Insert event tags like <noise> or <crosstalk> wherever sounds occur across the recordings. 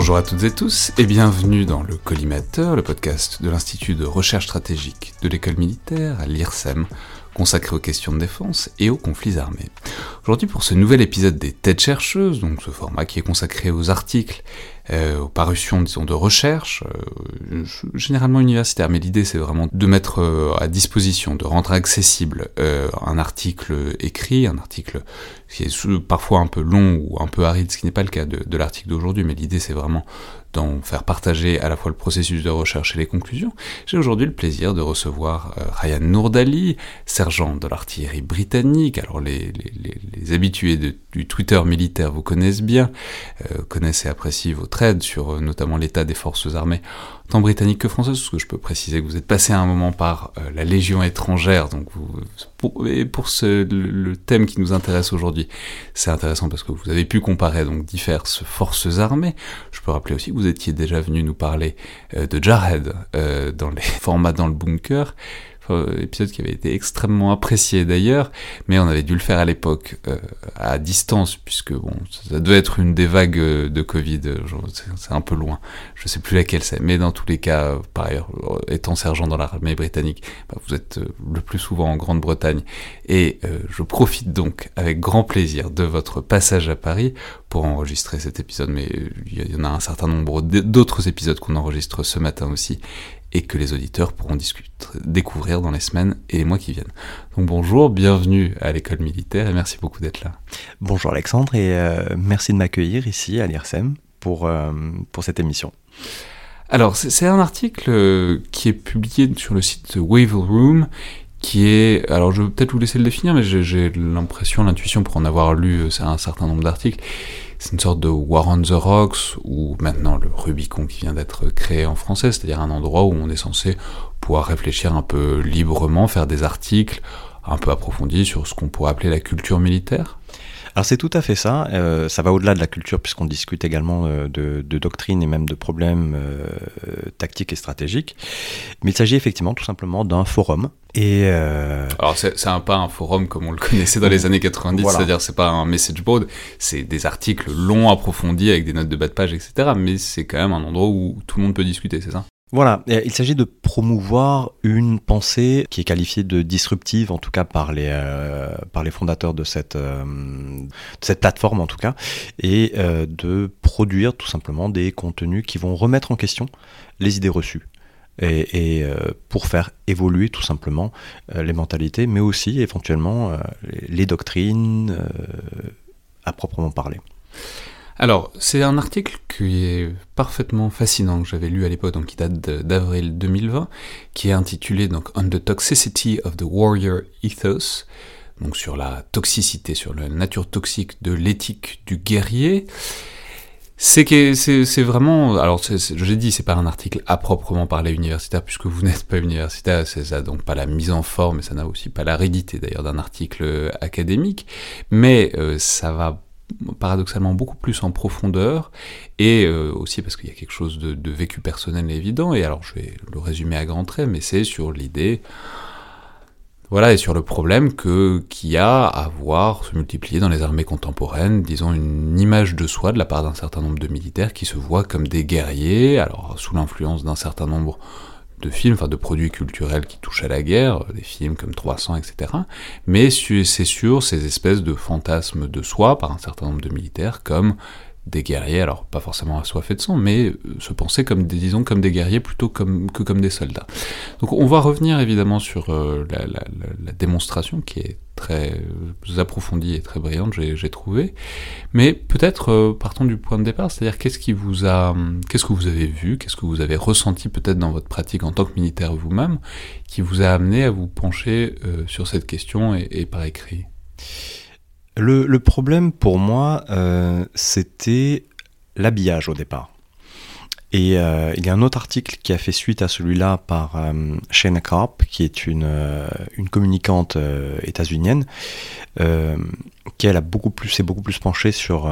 Bonjour à toutes et tous et bienvenue dans le Collimateur, le podcast de l'Institut de recherche stratégique de l'école militaire à l'IRSEM, consacré aux questions de défense et aux conflits armés. Aujourd'hui pour ce nouvel épisode des Têtes chercheuses, donc ce format qui est consacré aux articles, euh, aux parutions disons de recherche, euh, généralement universitaire, mais l'idée c'est vraiment de mettre euh, à disposition, de rendre accessible un article écrit, un article qui est parfois un peu long ou un peu aride, ce qui n'est pas le cas de l'article d'aujourd'hui, mais l'idée c'est vraiment d'en faire partager à la fois le processus de recherche et les conclusions, j'ai aujourd'hui le plaisir de recevoir euh, Ryan Nourdali, sergent de l'artillerie britannique. Alors les, habitués du Twitter militaire vous connaissent bien, euh, connaissent et apprécient vos trades sur euh, notamment l'état des forces armées tant britannique que française, parce que je peux préciser que vous êtes passé à un moment par euh, la Légion étrangère, donc vous, pour, et pour ce, le, thème qui nous intéresse aujourd'hui, c'est intéressant parce que vous avez pu comparer donc diverses forces armées. Je peux rappeler aussi que vous étiez déjà venu nous parler euh, de Jarhead euh, dans les <laughs> formats dans le bunker, épisode qui avait été extrêmement apprécié d'ailleurs, mais on avait dû le faire à l'époque euh, à distance, puisque bon, ça doit être une des vagues euh, de Covid, euh, c'est un peu loin, je sais plus laquelle c'est, mais dans tous les cas, par ailleurs, étant sergent dans l'armée britannique, bah, vous êtes le plus souvent en Grande-Bretagne, et euh, je profite donc avec grand plaisir de votre passage à Paris pour enregistrer cet épisode, mais il y en a un certain nombre d'autres épisodes qu'on enregistre ce matin aussi, et que les auditeurs pourront découvrir dans les semaines et les mois qui viennent. Donc bonjour, bienvenue à l'école militaire et merci beaucoup d'être là. Bonjour Alexandre et euh, merci de m'accueillir ici à l'IRSEM pour, euh, pour cette émission. Alors c'est un article qui est publié sur le site Wavell Room qui est, alors je vais peut-être vous laisser le définir, mais j'ai l'impression, l'intuition pour en avoir lu un certain nombre d'articles, c'est une sorte de War on the Rocks, ou maintenant le Rubicon qui vient d'être créé en français, c'est-à-dire un endroit où on est censé pouvoir réfléchir un peu librement, faire des articles un peu approfondis sur ce qu'on pourrait appeler la culture militaire alors c'est tout à fait ça, euh, ça va au-delà de la culture puisqu'on discute également euh, de, de, doctrine et même de problèmes euh, tactiques et stratégiques, mais il s'agit effectivement tout simplement d'un forum. Et. Alors c'est un, pas un forum comme on le connaissait dans les années 90, voilà. c'est-à-dire c'est pas un message board, c'est des articles longs, approfondis avec des notes de bas de page, etc. Mais c'est quand même un endroit où tout le monde peut discuter, c'est ça? Voilà, il s'agit de promouvoir une pensée qui est qualifiée de disruptive, en tout cas par les, euh, par les fondateurs de cette, euh, cette plateforme, en tout cas, et euh, de produire tout simplement des contenus qui vont remettre en question les idées reçues. Et, euh, pour faire évoluer tout simplement euh, les mentalités, mais aussi éventuellement euh, les doctrines à proprement parler. Alors, c'est un article qui est parfaitement fascinant que j'avais lu à l'époque, donc qui date d'avril 2020, qui est intitulé donc On the Toxicity of the Warrior Ethos, donc sur la toxicité, sur la nature toxique de l'éthique du guerrier. C'est que c'est vraiment, alors j'ai dit, c'est pas un article à proprement parler universitaire puisque vous <laughs> n'êtes pas universitaire, c'est ça donc pas la mise en forme et ça n'a aussi pas l'aridité d'ailleurs d'un article académique, mais euh, ça va paradoxalement beaucoup plus en profondeur et euh, aussi parce qu'il y a quelque chose de, vécu personnel évident et alors je vais le résumer à grands traits mais c'est sur l'idée voilà et sur le problème que qu'il y a à voir se multiplier dans les armées contemporaines disons une image de soi de la part d'un certain nombre de militaires qui se voient comme des guerriers alors sous l'influence d'un certain nombre de films, enfin de produits culturels qui touchent à la guerre, des films comme 300, etc. Mais c'est sur ces espèces de fantasmes de soi par un certain nombre de militaires comme des guerriers, alors pas forcément assoiffés de sang, mais euh, se penser comme des, disons, comme des guerriers plutôt que comme des soldats. Donc on va revenir évidemment sur euh, la, démonstration qui est très euh, approfondie et très brillante, j'ai trouvé, mais peut-être partons du point de départ, c'est-à-dire a, qu'est-ce que vous avez vu, qu'est-ce que vous avez ressenti peut-être dans votre pratique en tant que militaire vous-même, qui vous a amené à vous pencher sur cette question et par écrit? Le, problème pour moi, euh, c'était l'habillage au départ. Et euh, il y a un autre article qui a fait suite à celui-là par euh, Shana Karp, qui est une, une communicante états-unienne, qui a beaucoup plus, s'est beaucoup plus penchée sur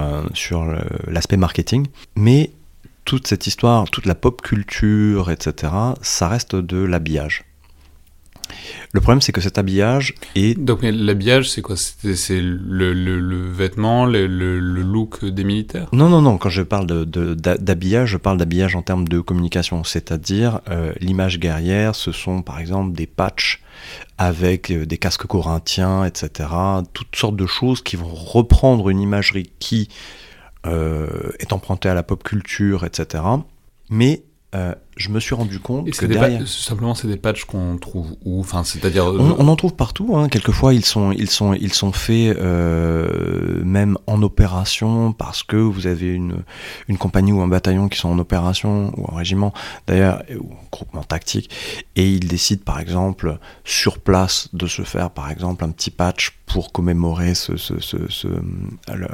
l'aspect marketing. Mais toute cette histoire, toute la pop culture, etc., ça reste de l'habillage. Le problème, c'est que cet habillage est. Donc, l'habillage, c'est quoi? C'est le, vêtement, le, look des militaires? Non, non, non. Quand je parle d'habillage, je parle d'habillage en termes de communication. C'est-à-dire, euh, l'image guerrière, ce sont par exemple des patchs avec euh, des casques corinthiens, etc. Toutes sortes de choses qui vont reprendre une imagerie qui euh, est empruntée à la pop culture, etc. Mais euh, je me suis rendu compte que derrière... simplement c'est des patchs qu'on trouve où enfin c'est-à-dire on, en trouve partout hein. quelquefois ils sont ils sont ils sont faits euh, même en opération parce que vous avez une une compagnie ou un bataillon qui sont en opération ou un régiment d'ailleurs ou un groupement tactique et ils décident par exemple sur place de se faire par exemple un petit patch pour commémorer ce, ce, ce,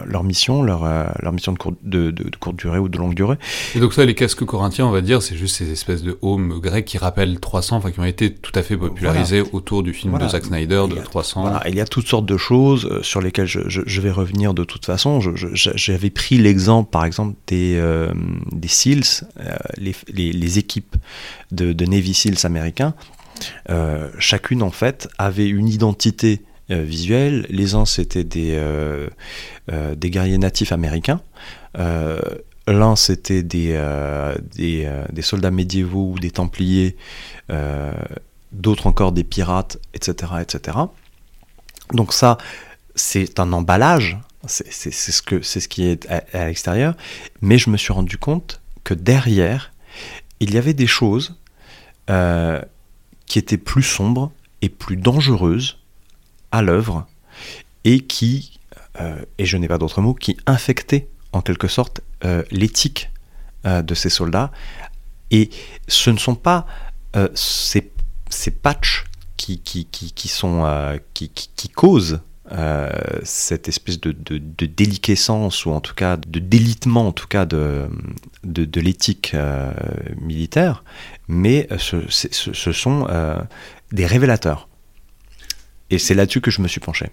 leur mission, leur, euh, leur mission de, de, courte durée ou de longue durée. Et donc ça, les casques corinthiens, on va dire, c'est juste ces espèces de homes grecs qui rappellent 300, enfin qui ont été tout à fait popularisés autour du film de Zack Snyder de 300. Voilà. Il y a toutes sortes de choses euh, sur lesquelles je, je, vais revenir de toute façon. J'avais pris l'exemple, par exemple, des, euh, des SEALs, les, les, les, équipes de, de Navy SEALs américains. chacune, en fait, avait une identité euh, visuels. Les uns, c'était des, euh, euh, des guerriers natifs américains. L'un, c'était des, des, des, soldats médiévaux ou des templiers. D'autres encore des pirates, etc. etc. Donc ça, c'est un emballage, c'est ce, ce qui est à, l'extérieur, mais je me suis rendu compte que derrière, il y avait des choses euh, qui étaient plus sombres et plus dangereuses à l'œuvre et qui, euh, et je n'ai pas d'autre mot, qui infectait en quelque sorte euh, l'éthique euh, de ces soldats. Et ce ne sont pas ces, ces patchs qui, qui, qui, qui causent cette espèce de, déliquescence ou en tout cas de délitement en tout cas de, de, l'éthique militaire, mais ce sont des révélateurs. Et c'est là-dessus que je me suis penché.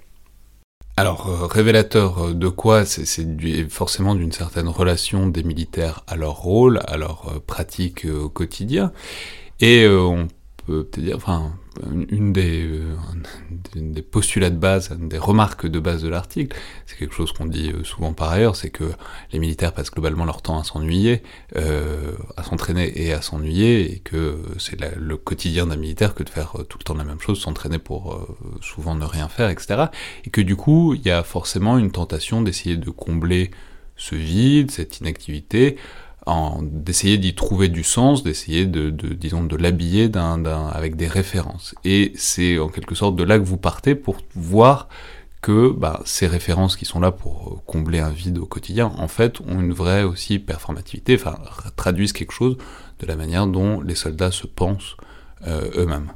Alors, euh, révélateur euh, de quoi? C'est forcément d'une certaine relation des militaires à leur rôle, à leur euh, pratique au quotidien. Et on peut peut-être dire, une des, euh, des postulats de base, une des remarques de base de l'article, c'est quelque chose qu'on dit euh, souvent par ailleurs, c'est que les militaires passent globalement leur temps à s'ennuyer, euh, à s'entraîner et à s'ennuyer, et que c'est le quotidien d'un militaire que de faire tout le temps la même chose, s'entraîner pour souvent ne rien faire, etc. Et que du coup, il y a forcément une tentation d'essayer de combler ce vide, cette inactivité, d'essayer d'y trouver du sens, d'essayer de, disons, de l'habiller avec des références. Et c'est en quelque sorte de là que vous partez pour voir que bah, ces références qui sont là pour combler un vide au quotidien, en fait, ont une vraie aussi performativité, enfin, traduisent quelque chose de la manière dont les soldats se pensent euh, eux-mêmes.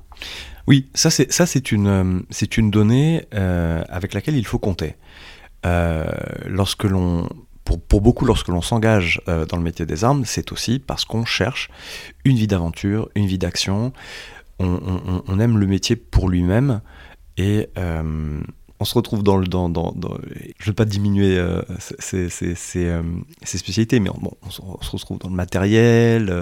Oui, ça c'est une euh, une donnée euh, avec laquelle il faut compter. lorsque l'on pour, beaucoup, lorsque l'on s'engage euh, dans le métier des armes, c'est aussi parce qu'on cherche une vie d'aventure, une vie d'action. On, aime le métier pour lui-même et euh, on se retrouve dans le. Dans, dans, je ne veux pas diminuer euh, ces, spécialités, mais bon, on, se, retrouve dans le matériel,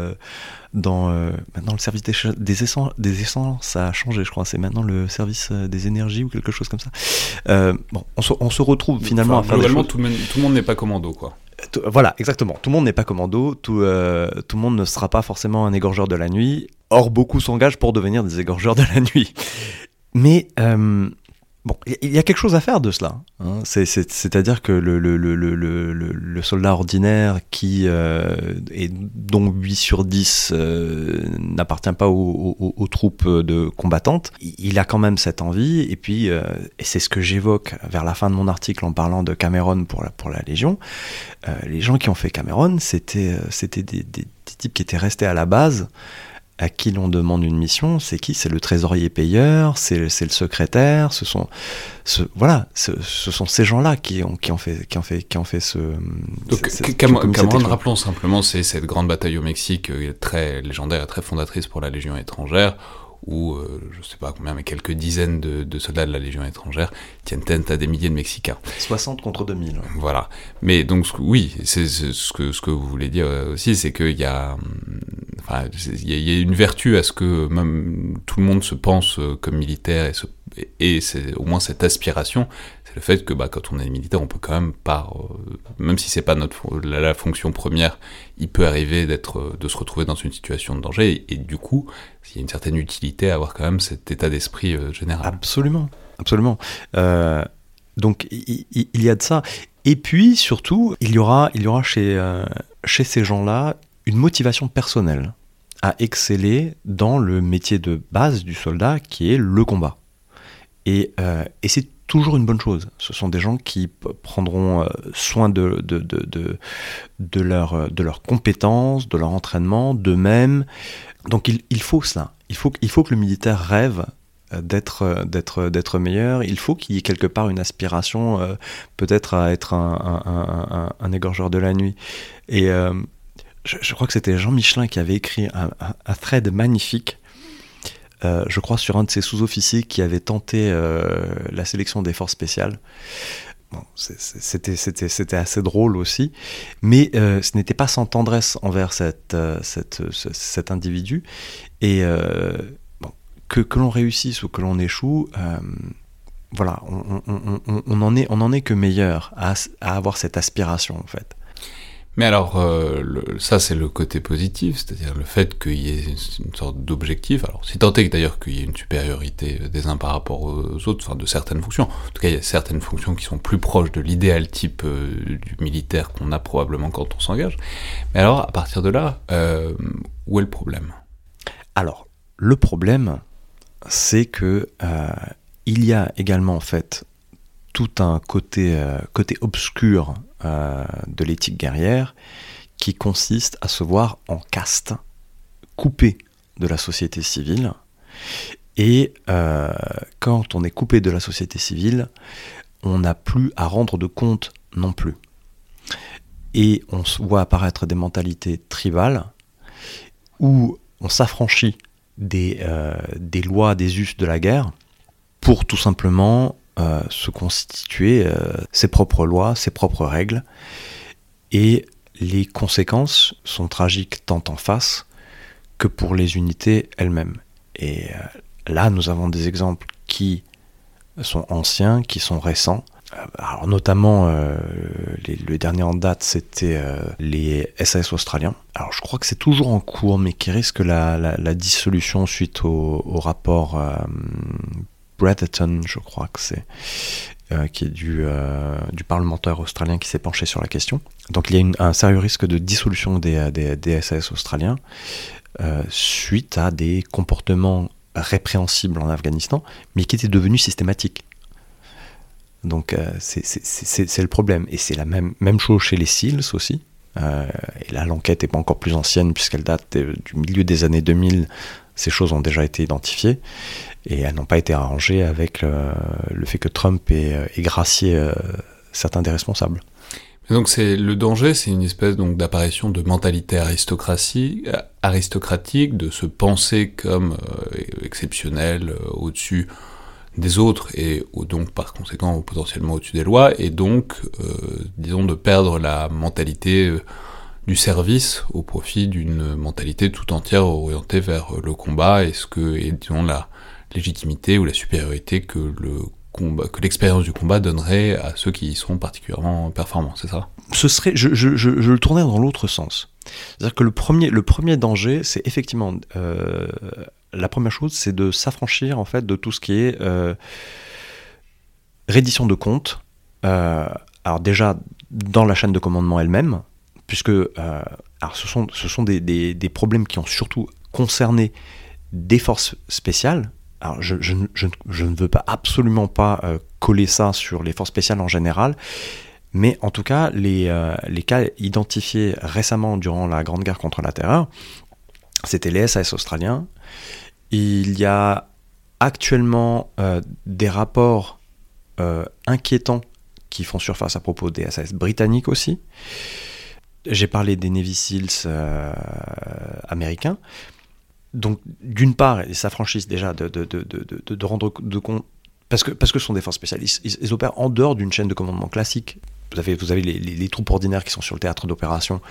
dans. maintenant, le service des, des, essences, des essences, ça a changé, je crois. C'est maintenant le service des énergies ou quelque chose comme ça. bon, on se, retrouve finalement à faire. Globalement, tout, le monde n'est pas commando, quoi voilà, exactement. Tout le monde n'est pas commando, tout, euh, tout le monde ne sera pas forcément un égorgeur de la nuit. Or, beaucoup s'engagent pour devenir des égorgeurs de la nuit. Mais euh, Bon, il y a quelque chose à faire de cela. Hein. C'est-à-dire que le, soldat ordinaire qui euh, est, dont 8 sur 10 euh, n'appartient pas aux, troupes de combattantes, il a quand même cette envie. Et puis, euh, c'est ce que j'évoque vers la fin de mon article en parlant de Cameron pour la, Légion, les gens qui ont fait Cameron, c'était des types qui étaient restés à la base à qui l'on demande une mission, c'est qui? C'est le trésorier payeur, c'est le secrétaire, ce sont, ce, voilà, ce, sont ces gens-là qui ont, qui ont fait, qui ont fait, qui ont fait ce. Donc Cameron, rappelons simplement, c'est cette grande bataille au Mexique, euh, très légendaire et très fondatrice pour la Légion étrangère, où, euh, je ne sais pas combien, mais quelques dizaines de, soldats de la Légion étrangère tiennent tête à des milliers de Mexicains. 60 contre 2000. Voilà. Mais donc, oui, c'est ce que, ce que vous voulez dire euh, aussi, c'est qu'il y a, enfin, il y, a une vertu à ce que même tout le monde se pense euh, comme militaire et, et c'est au moins cette aspiration, le fait que bah, quand on est militaire, on peut quand même, par, même si c'est pas notre la, fonction première, il peut arriver d'être, de se retrouver dans une situation de danger et, du coup, il y a une certaine utilité à avoir quand même cet état d'esprit euh, général. Absolument, absolument. Euh, donc il, y a de ça. Et puis surtout, il y aura, il y aura chez, euh, chez ces gens-là une motivation personnelle à exceller dans le métier de base du soldat qui est le combat. Et, et c'est toujours une bonne chose. Ce sont des gens qui prendront soin de, de, de, de, leur, de leurs compétences, de leur entraînement, d'eux-mêmes, donc il, faut cela. Il faut, il faut que le militaire rêve euh, d'être euh, d'être d'être meilleur il faut qu'il y ait quelque part une aspiration euh, peut-être à être un, un, égorgeur de la nuit et je, crois que c'était Jean Michelin qui avait écrit un, thread magnifique je crois sur un de ses sous-officiers qui avait tenté la sélection des forces spéciales c'était assez drôle aussi, mais euh, ce n'était pas sans tendresse envers euh, cet individu. Et euh, que, l'on réussisse ou que l'on échoue, voilà, on, on, en est, est que meilleur à, à avoir cette aspiration en fait. Mais alors, euh, ça c'est le côté positif, c'est-à-dire le fait qu'il y ait une sorte d'objectif. Alors, si tant est d'ailleurs qu'il y ait une supériorité des uns par rapport aux autres, enfin de certaines fonctions. En tout cas, il y a certaines fonctions qui sont plus proches de l'idéal type euh, du militaire qu'on a probablement quand on s'engage. Mais alors, à partir de là, euh, où est le problème? Alors, le problème, c'est que il y a également en fait tout un côté, côté obscur euh, de l'éthique guerrière qui consiste à se voir en caste, coupé de la société civile. Et euh, quand on est coupé de la société civile, on n'a plus à rendre de compte non plus. Et on voit apparaître des mentalités tribales où on s'affranchit des, euh, des lois, des us de la guerre pour tout simplement euh, se constituer euh, ses propres lois, ses propres règles. Et les conséquences sont tragiques tant en face que pour les unités elles-mêmes. Et euh, là, nous avons des exemples qui sont anciens, qui sont récents. Alors notamment, le dernier en date, c'était les SAS australiens. Alors je crois que c'est toujours en cours, mais qui risque la, dissolution suite au, au rapport Bretherton, je crois que c'est, euh, qui est du, euh, du parlementaire australien qui s'est penché sur la question. Donc il y a un sérieux risque de dissolution des, des, SAS australiens euh, suite à des comportements répréhensibles en Afghanistan, mais qui étaient devenus systématiques. Donc c'est le problème. Et c'est la même, même chose chez les SEALs aussi. Et là, l'enquête n'est pas encore plus ancienne puisqu'elle date du milieu des années 2000. Ces choses ont déjà été identifiées et elles n'ont pas été arrangées avec le, fait que Trump ait, euh, gracié euh, certains des responsables. donc c'est le danger, c'est une espèce donc d'apparition de mentalité aristocratie, euh, aristocratique, de se penser comme exceptionnel au-dessus des autres et donc par conséquent potentiellement au-dessus des lois et donc disons de perdre la mentalité du service au profit d'une mentalité tout entière orientée vers le combat et ce que et disons la légitimité ou la supériorité que le combat, que l'expérience du combat donnerait à ceux qui y sont particulièrement performants, c'est ça? Ce serait, je, je, je, le tournais dans l'autre sens. C'est-à-dire que le premier, le premier danger, c'est effectivement euh, la première chose, c'est de s'affranchir en fait de tout ce qui est euh, reddition de comptes. Euh, alors déjà dans la chaîne de commandement elle-même, puisque euh, ce sont, des, des, problèmes qui ont surtout concerné des forces spéciales. Alors je, je, je, ne veux absolument pas coller ça sur les forces spéciales en général, mais en tout cas, les, les cas identifiés récemment durant la Grande Guerre contre la Terreur, c'était les SAS australiens. Il y a actuellement euh, des rapports euh, inquiétants qui font surface à propos des SAS britanniques aussi. J'ai parlé des Navy Seals américains. Donc, d'une part, ils s'affranchissent déjà de, de, de, de, rendre de compte parce que, parce que ce sont des forces spécialistes. Ils, opèrent en dehors d'une chaîne de commandement classique vous avez, vous avez les, les, troupes ordinaires qui sont sur le théâtre d'opération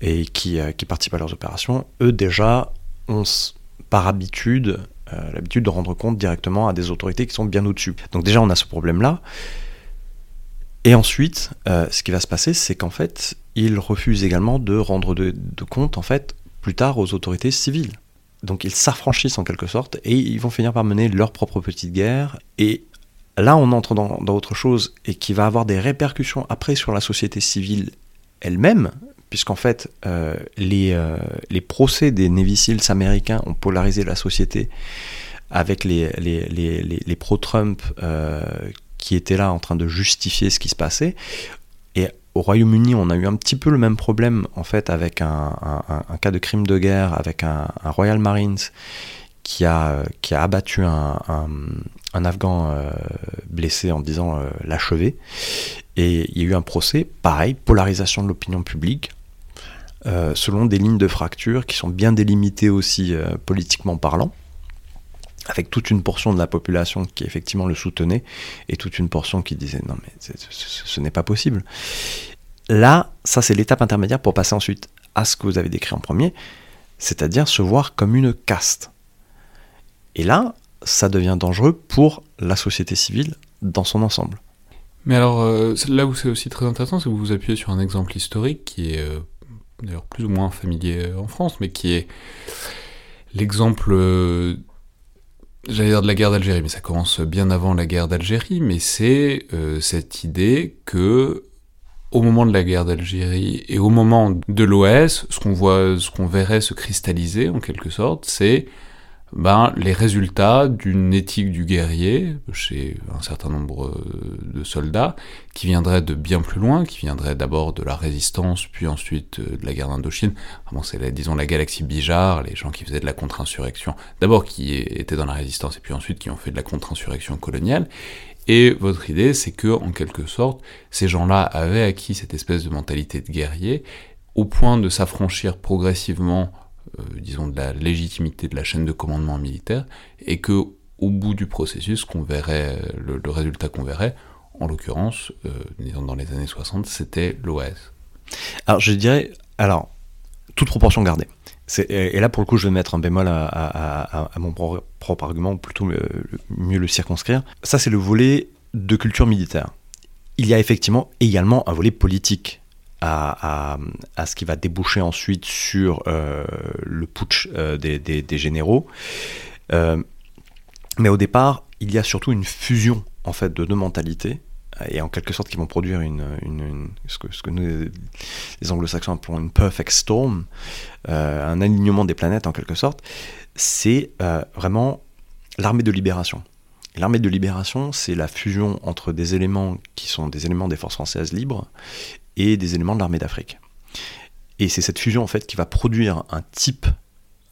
et qui, euh, qui, participent à leurs opérations. Eux, déjà, ont par habitude euh, l'habitude de rendre compte directement à des autorités qui sont bien au-dessus. Donc déjà, on a ce problème-là. Et ensuite, euh, ce qui va se passer, c'est qu'en fait, ils refusent également de rendre de, compte, en fait, plus tard aux autorités civiles. Donc ils s'affranchissent en quelque sorte et ils vont finir par mener leur propre petite guerre. Et là, on entre dans, autre chose et qui va avoir des répercussions après sur la société civile elle-même, puisqu'en fait, euh, les, euh, les, procès des Navy américains ont polarisé la société avec les, pro-Trump euh, qui étaient là en train de justifier ce qui se passait. Et au Royaume-Uni, on a eu un petit peu le même problème en fait avec un, cas de crime de guerre avec un, Royal Marines qui a, qui a abattu un, Afghan blessé en disant l'achever. Et il y a eu un procès, pareil, polarisation de l'opinion publique, euh, selon des lignes de fracture qui sont bien délimitées aussi euh, politiquement parlant, avec toute une portion de la population qui effectivement le soutenait, et toute une portion qui disait non mais ce, ce, n'est pas possible. Là, ça c'est l'étape intermédiaire pour passer ensuite à ce que vous avez décrit en premier, c'est-à-dire se voir comme une caste. Et là, ça devient dangereux pour la société civile dans son ensemble. Mais alors, euh, là où c'est aussi très intéressant, c'est que vous vous appuyez sur un exemple historique qui est d'ailleurs plus ou moins familier en France, mais qui est l'exemple, euh, j'allais dire de la guerre d'Algérie, mais ça commence bien avant la guerre d'Algérie, mais c'est euh, cette idée que au moment de la guerre d'Algérie et au moment de l'OS, ce qu'on voit, ce qu'on verrait se cristalliser en quelque sorte, c'est ben, les résultats d'une éthique du guerrier chez un certain nombre de soldats qui viendrait de bien plus loin, qui viendrait d'abord de la résistance, puis ensuite de la guerre d'Indochine. Bon, c'est, disons, la galaxie Bijar, les gens qui faisaient de la contre-insurrection, d'abord qui étaient dans la résistance et puis ensuite qui ont fait de la contre-insurrection coloniale. Et votre idée, c'est que, en quelque sorte, ces gens-là avaient acquis cette espèce de mentalité de guerrier au point de s'affranchir progressivement euh, disons, de la légitimité de la chaîne de commandement militaire, et que au bout du processus, qu'on verrait, le, le résultat qu'on verrait, en l'occurrence, euh, disons dans les années 60, c'était l'OAS. Alors je dirais, alors, toute proportion gardée. Et là, pour le coup, je vais mettre un bémol à, mon propre, argument, ou plutôt mieux le circonscrire. Ça, c'est le volet de culture militaire. Il y a effectivement également un volet politique à, ce qui va déboucher ensuite sur euh, le putsch euh, des, généraux. Euh, mais au départ, il y a surtout une fusion en fait de deux mentalités et en quelque sorte qui vont produire une, ce, que, ce, que, nous les anglo-saxons appelons une perfect storm, un alignement des planètes en quelque sorte. C'est vraiment l'armée de libération. L'armée de libération, c'est la fusion entre des éléments qui sont des éléments des forces françaises libres et des éléments de l'armée d'Afrique. Et c'est cette fusion en fait qui va produire un type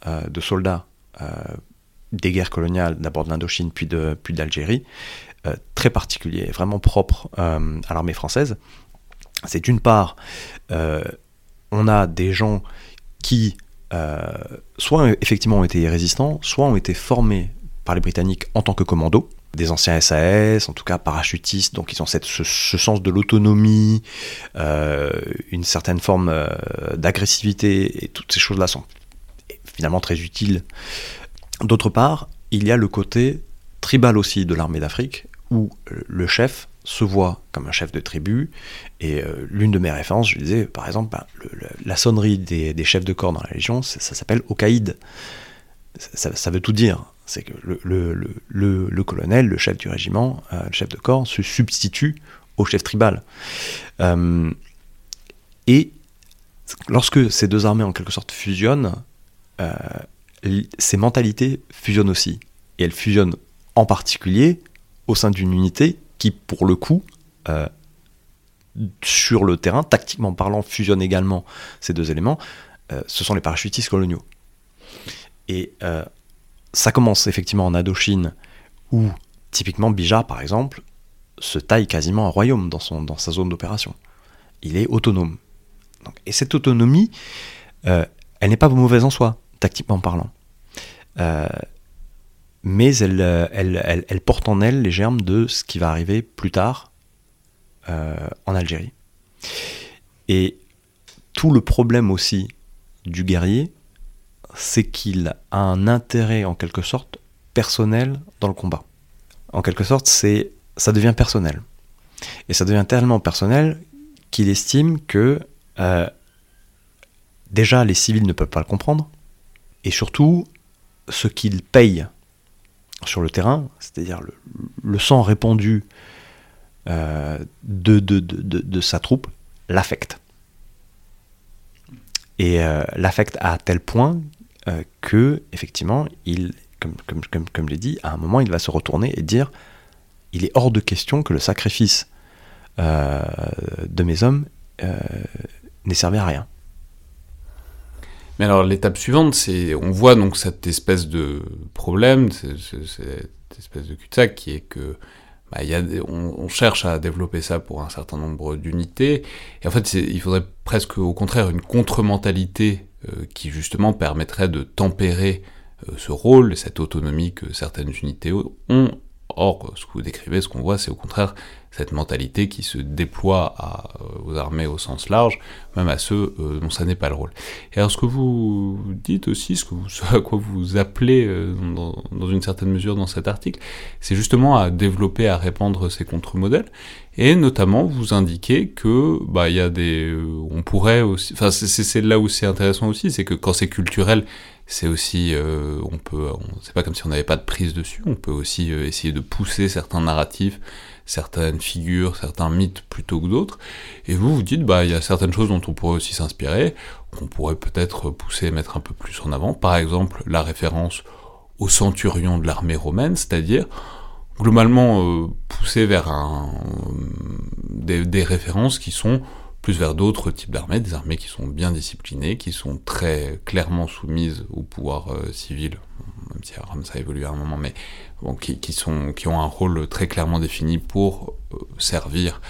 euh, de soldats euh, des guerres coloniales, d'abord de l'Indochine puis de puis d'Algérie, euh, très particulier, vraiment propre à l'armée française. C'est d'une part, on a des gens qui soit effectivement ont été résistants, soit ont été formés par les Britanniques en tant que commandos, des anciens SAS, en tout cas parachutistes, donc ils ont cette, ce, sens de l'autonomie, euh, une certaine forme euh, d'agressivité, et toutes ces choses-là sont finalement très utiles. D'autre part, il y a le côté tribal aussi de l'armée d'Afrique, où le chef se voit comme un chef de tribu. Et euh, l'une de mes références, je disais, par exemple, ben, la sonnerie des, chefs de corps dans la Légion, ça, s'appelle Okaïd. Ça, veut tout dire. C'est que le, colonel, le chef du régiment, euh, le chef de corps, se substitue au chef tribal. Euh, et lorsque ces deux armées en quelque sorte fusionnent, ces mentalités fusionnent aussi. Et elles fusionnent en particulier au sein d'une unité qui, pour le coup, euh, sur le terrain, tactiquement parlant, fusionne également ces deux éléments, euh, ce sont les parachutistes coloniaux. Et euh, ça commence effectivement en Indochine, où typiquement Bija, par exemple, se taille quasiment un royaume dans, sa zone d'opération. Il est autonome. et cette autonomie, elle n'est pas mauvaise en soi, tactiquement parlant mais euh, elle, porte en elle les germes de ce qui va arriver plus tard euh, en Algérie. Et tout le problème aussi du guerrier, c'est qu'il a un intérêt en quelque sorte personnel dans le combat. En quelque sorte, c'est ça devient personnel. Et ça devient tellement personnel qu'il estime que euh, déjà les civils ne peuvent pas le comprendre, et surtout ce qu'il paye sur le terrain, c'est-à-dire le, sang répandu euh, de, de, sa troupe, l'affecte. Et euh, l'affecte à tel point euh, que, effectivement, il, comme, comme, comme, comme je l'ai dit, à un moment, il va se retourner et dire il est hors de question que le sacrifice de mes hommes n'ait servi à rien. Mais alors l'étape suivante, c'est on voit donc cette espèce de problème, cette espèce de cul-de-sac qui est que bah, y a on, cherche à développer ça pour un certain nombre d'unités, et en fait il faudrait presque au contraire une contre-mentalité euh, qui justement permettrait de tempérer euh, ce rôle, cette autonomie que certaines unités ont. Or, ce que vous décrivez, ce qu'on voit, c'est au contraire cette mentalité qui se déploie à, euh, aux armées au sens large, même à ceux euh, dont ça n'est pas le rôle. Et alors ce que vous dites aussi, ce, que vous, <laughs> à quoi vous appelez euh, dans, dans, une certaine mesure dans cet article, c'est justement à développer, à répandre ces contre-modèles, et notamment vous indiquez que bah il y a des, on pourrait aussi, enfin c'est là où c'est intéressant aussi, c'est que quand c'est culturel, c'est aussi, on peut, c'est pas comme si on n'avait pas de prise dessus, on peut aussi essayer de pousser certains narratifs certaines figures, certains mythes plutôt que d'autres. Et vous, vous dites, bah, il y a certaines choses dont on pourrait aussi s'inspirer, qu'on pourrait peut-être pousser, mettre un peu plus en avant. Par exemple, la référence au centurion de l'armée romaine, c'est-à-dire globalement euh, pousser vers des, références qui sont plus vers d'autres types d'armées, des armées qui sont bien disciplinées, qui sont très clairement soumises au pouvoir euh, civil, même si ça a évolué à un moment, mais qui, sont, qui ont un rôle très clairement défini pour euh, servir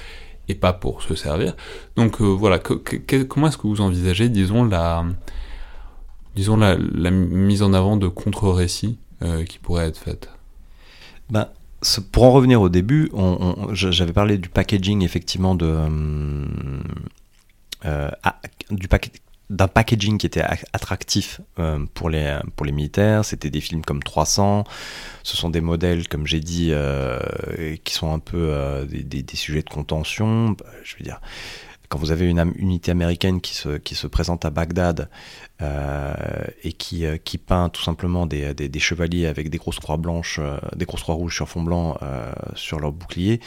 et pas pour se servir. Donc euh, voilà, comment est-ce que vous envisagez, disons, la, disons la, mise en avant de contre-récits qui pourraient être faites ben, Pour en revenir au début, j'avais parlé du packaging effectivement de... du paquet d'un packaging qui était attractif euh, pour, les, pour les militaires. C'était des films comme 300. Ce sont des modèles, comme j'ai dit, euh, qui sont un peu euh, des, des, sujets de contention. Bah, je veux dire, quand vous avez une unité américaine qui se, présente à Bagdad et qui, qui peint tout simplement des, chevaliers avec des grosses croix blanches, des grosses croix rouges sur fond blanc sur leur bouclier,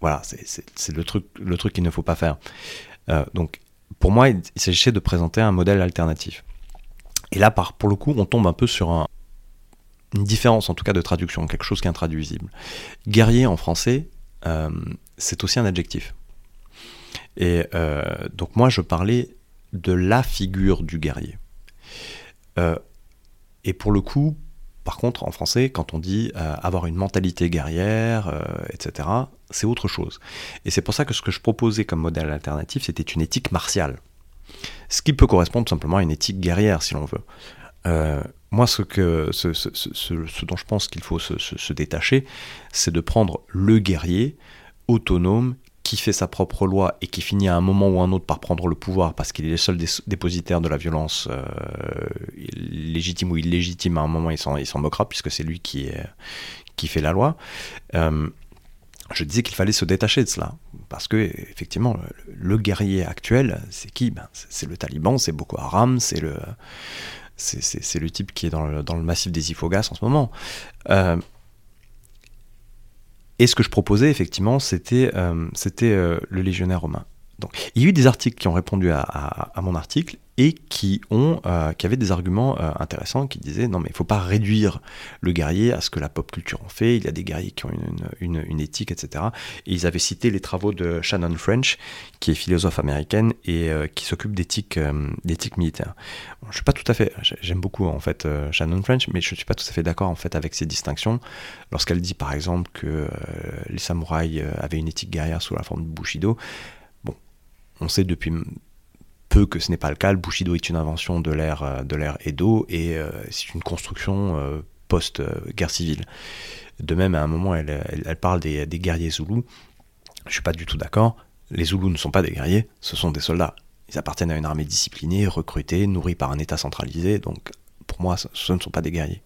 voilà, c'est le truc, qu'il ne faut pas faire. donc pour moi, il, s'agissait de présenter un modèle alternatif. Et là, pour le coup, on tombe un peu sur une différence, en tout cas de traduction, quelque chose qui est intraduisible. Guerrier en français, euh, c'est aussi un adjectif. Et euh, donc moi, je parlais de la figure du guerrier. Euh, et pour le coup, par contre, en français, quand on dit euh, avoir une mentalité guerrière, etc., c'est autre chose. Et c'est pour ça que ce que je proposais comme modèle alternatif, c'était une éthique martiale. Ce qui peut correspondre simplement à une éthique guerrière, si l'on veut. Moi, ce, que, ce, ce, ce, dont je pense qu'il faut se détacher, c'est de prendre le guerrier autonome qui fait sa propre loi et qui finit à un moment ou un autre par prendre le pouvoir parce qu'il est le seul dépositaire de la violence euh, légitime ou illégitime, à un moment il s'en moquera puisque c'est lui qui, fait la loi. Euh, je disais qu'il fallait se détacher de cela. Parce que, effectivement, le, guerrier actuel, c'est qui? Ben, C'est le taliban, c'est Boko Haram, c'est le, c'est, le type qui est dans le, dans le, massif des Ifogas en ce moment. Euh, et ce que je proposais, effectivement, c'était, euh, euh, le légionnaire romain. Donc, il y a eu des articles qui ont répondu à mon article, et qui ont euh, qui avaient des arguments euh, intéressants qui disaient non mais il faut pas réduire le guerrier à ce que la pop culture en fait. Il y a des guerriers qui ont une, une, éthique etc et ils avaient cité les travaux de Shannon French qui est philosophe américaine et euh, qui s'occupe d'éthique d'éthique militaire. Bon, je suis pas tout à fait j'aime beaucoup en fait Shannon French mais je suis pas tout à fait d'accord en fait avec ces distinctions. Lorsqu'elle dit par exemple que les samouraïs avaient une éthique guerrière sous la forme de bushido bon on sait depuis peu que ce n'est pas le cas. Le Bushido est une invention de l'ère euh, de l'ère Edo et euh, c'est une construction euh, post-guerre civile. De même, à un moment, elle, parle des, des, guerriers zoulous. Je suis pas du tout d'accord. Les zoulous ne sont pas des guerriers, ce sont des soldats. Ils appartiennent à une armée disciplinée, recrutée, nourrie par un État centralisé. Donc, pour moi, ce ne sont pas des guerriers.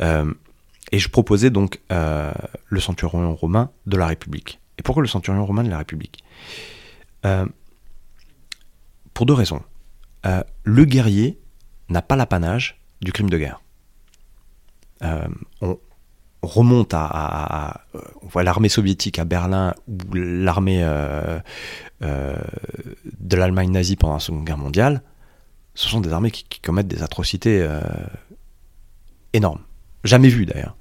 Et je proposais donc le centurion romain de la République. Et pourquoi le centurion romain de la République? Pour deux raisons. Euh, le guerrier n'a pas l'apanage du crime de guerre. Euh, on remonte à, on voit l'armée soviétique à Berlin ou l'armée euh, de l'Allemagne nazie pendant la Seconde Guerre mondiale. Ce sont des armées qui, commettent des atrocités énormes, jamais vues d'ailleurs.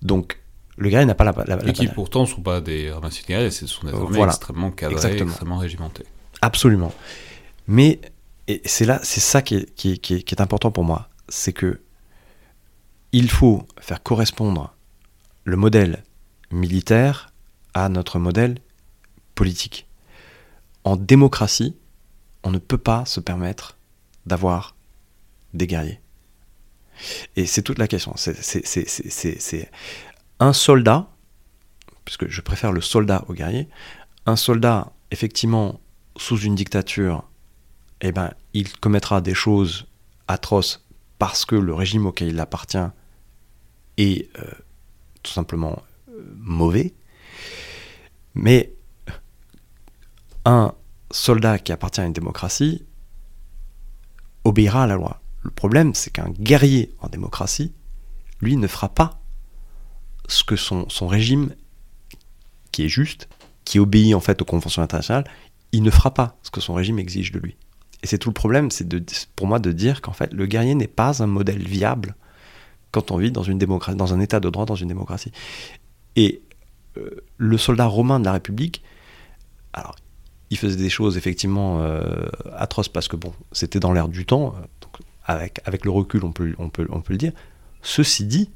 Donc le guerrier n'a pas la, la, Et qui pourtant ne sont pas des ramassis de guerriers, ce sont des armées extrêmement cadrées, extrêmement régimentées. Absolument. Mais c'est là, c'est ça qui est, qui, est, important pour moi, c'est que il faut faire correspondre le modèle militaire à notre modèle politique. En démocratie, on ne peut pas se permettre d'avoir des guerriers. Et c'est toute la question. C'est un soldat, puisque je préfère le soldat au guerrier, un soldat, effectivement, sous une dictature eh ben, il commettra des choses atroces parce que le régime auquel il appartient est euh, tout simplement euh, mauvais. Mais un soldat qui appartient à une démocratie obéira à la loi. Le problème, c'est qu'un guerrier en démocratie, lui, ne fera pas ce que son, son régime, qui est juste, qui obéit en fait aux conventions internationales, il ne fera pas ce que son régime exige de lui. Et c'est tout le problème, c'est pour moi de dire qu'en fait, le guerrier n'est pas un modèle viable quand on vit dans une démocratie, dans un état de droit, dans une démocratie. Et euh, le soldat romain de la République, alors, il faisait des choses effectivement euh, atroces parce que bon, c'était dans l'air du temps. Euh, donc avec, avec le recul, on peut, on, peut, on peut le dire. Ceci dit,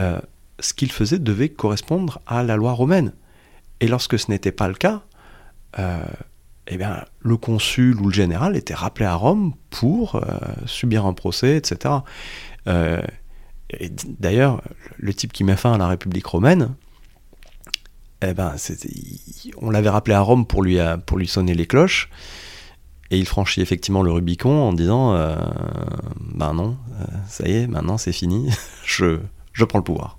ce qu'il faisait devait correspondre à la loi romaine. Et lorsque ce n'était pas le cas, eh bien, le consul ou le général était rappelé à Rome pour euh, subir un procès, etc. Euh, et d'ailleurs, le type qui met fin à la République romaine, eh ben, on l'avait rappelé à Rome pour lui, euh, pour lui sonner les cloches, et il franchit effectivement le Rubicon en disant Ben non, ça y est, maintenant c'est fini, <laughs> je, je prends le pouvoir.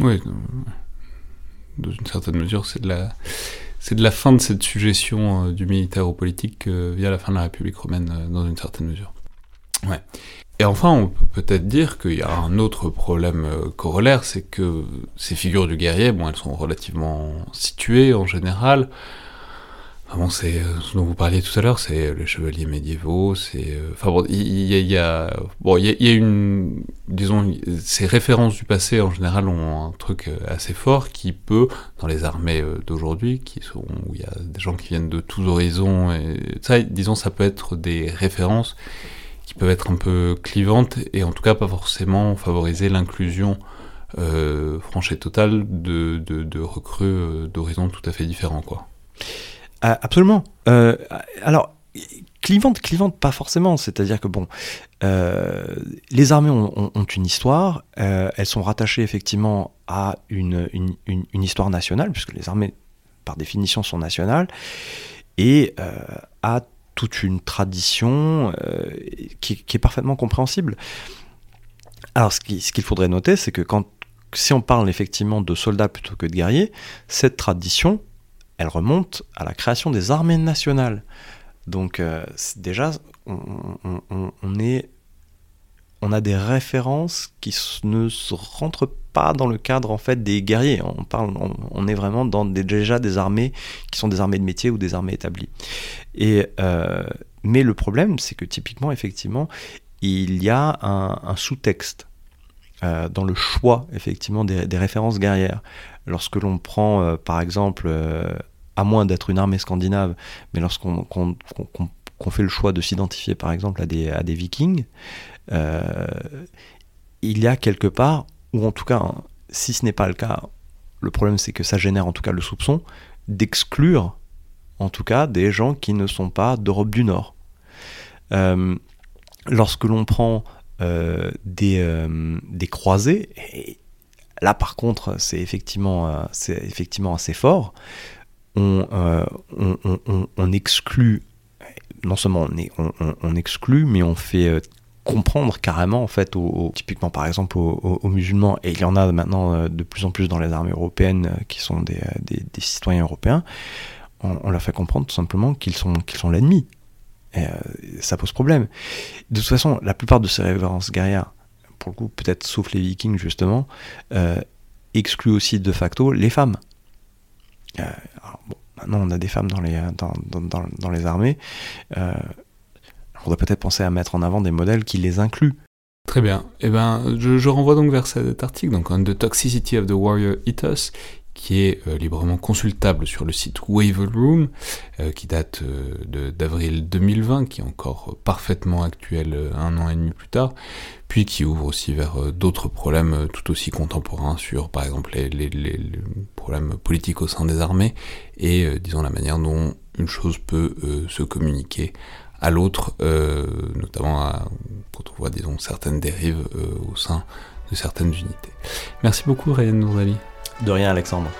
Oui, dans une certaine mesure, c'est de la c'est de la fin de cette suggestion euh, du militaire au politique euh, via la fin de la République romaine, euh, dans une certaine mesure. Ouais. Et enfin, on peut peut-être dire qu'il y a un autre problème corollaire, c'est que ces figures du guerrier, bon, elles sont relativement situées en général, C'est euh, ce dont vous parliez tout à l'heure, c'est les chevaliers médiévaux, c'est... Euh, enfin bon, il y, y, a... Bon, il y, a une... Disons, ces références du passé, en général, ont un truc euh, assez fort qui peut, dans les armées d'aujourd'hui, qui sont... où il y a des gens qui viennent de tous horizons, et ça, disons, ça peut être des références qui peuvent être un peu clivantes, et en tout cas pas forcément favoriser l'inclusion euh, franche et totale de, de, de recrues d'horizons tout à fait différents, quoi. Ah, absolument. Euh, alors, clivante, clivante, pas forcément. C'est-à-dire que bon, euh, les armées ont, une histoire. Euh, elles sont rattachées effectivement à une, une, histoire nationale, puisque les armées, par définition, sont nationales, et à toute une tradition qui, est parfaitement compréhensible. Alors, ce qu'il faudrait noter, c'est que si on parle effectivement de soldats plutôt que de guerriers, cette tradition, elle remonte à la création des armées nationales. Donc euh, déjà, on, a des références qui ne se rentrent pas dans le cadre en fait des guerriers. On parle, on, est vraiment dans déjà des armées qui sont des armées de métier ou des armées établies. Euh, mais le problème, c'est que typiquement, effectivement, il y a un, sous-texte euh, dans le choix effectivement des, références guerrières. Lorsque l'on prend, par exemple, à moins d'être une armée scandinave, mais lorsqu'on fait le choix de s'identifier, par exemple, à des, vikings, il y a quelque part, ou en tout cas, si ce n'est pas le cas, le problème c'est que ça génère en tout cas le soupçon d'exclure en tout cas des gens qui ne sont pas d'Europe du Nord. Euh, lorsque l'on prend euh, des, euh, croisés, là par contre c'est effectivement assez fort, on, on, exclut, non seulement on, exclut, mais on fait comprendre carrément en fait typiquement par exemple aux, musulmans et il y en a maintenant de plus en plus dans les armées européennes qui sont des, citoyens européens on, leur fait comprendre tout simplement qu'ils sont, qu'ils sont l'ennemi. Et euh, ça pose problème. De toute façon, la plupart de ces références guerrières, pour le coup, peut-être sauf les vikings justement, euh, excluent aussi de facto les femmes. Euh, maintenant, on a des femmes dans les, dans, dans, dans les armées. on devrait peut-être penser à mettre en avant des modèles qui les incluent. Très bien. Eh ben, je, renvoie donc vers cet article, donc on The Toxicity of the Warrior Ethos, qui est euh, librement consultable sur le site Wave Room, euh, qui date euh, d'avril 2020, qui est encore parfaitement actuel un an et demi plus tard, puis qui ouvre aussi vers d'autres problèmes tout aussi contemporains sur, par exemple, les, problèmes politiques au sein des armées, et disons la manière dont une chose peut se communiquer à l'autre, notamment quand on voit, disons, certaines dérives au sein de certaines unités. Merci beaucoup, Ryan Nourdali. De rien, Alexandre.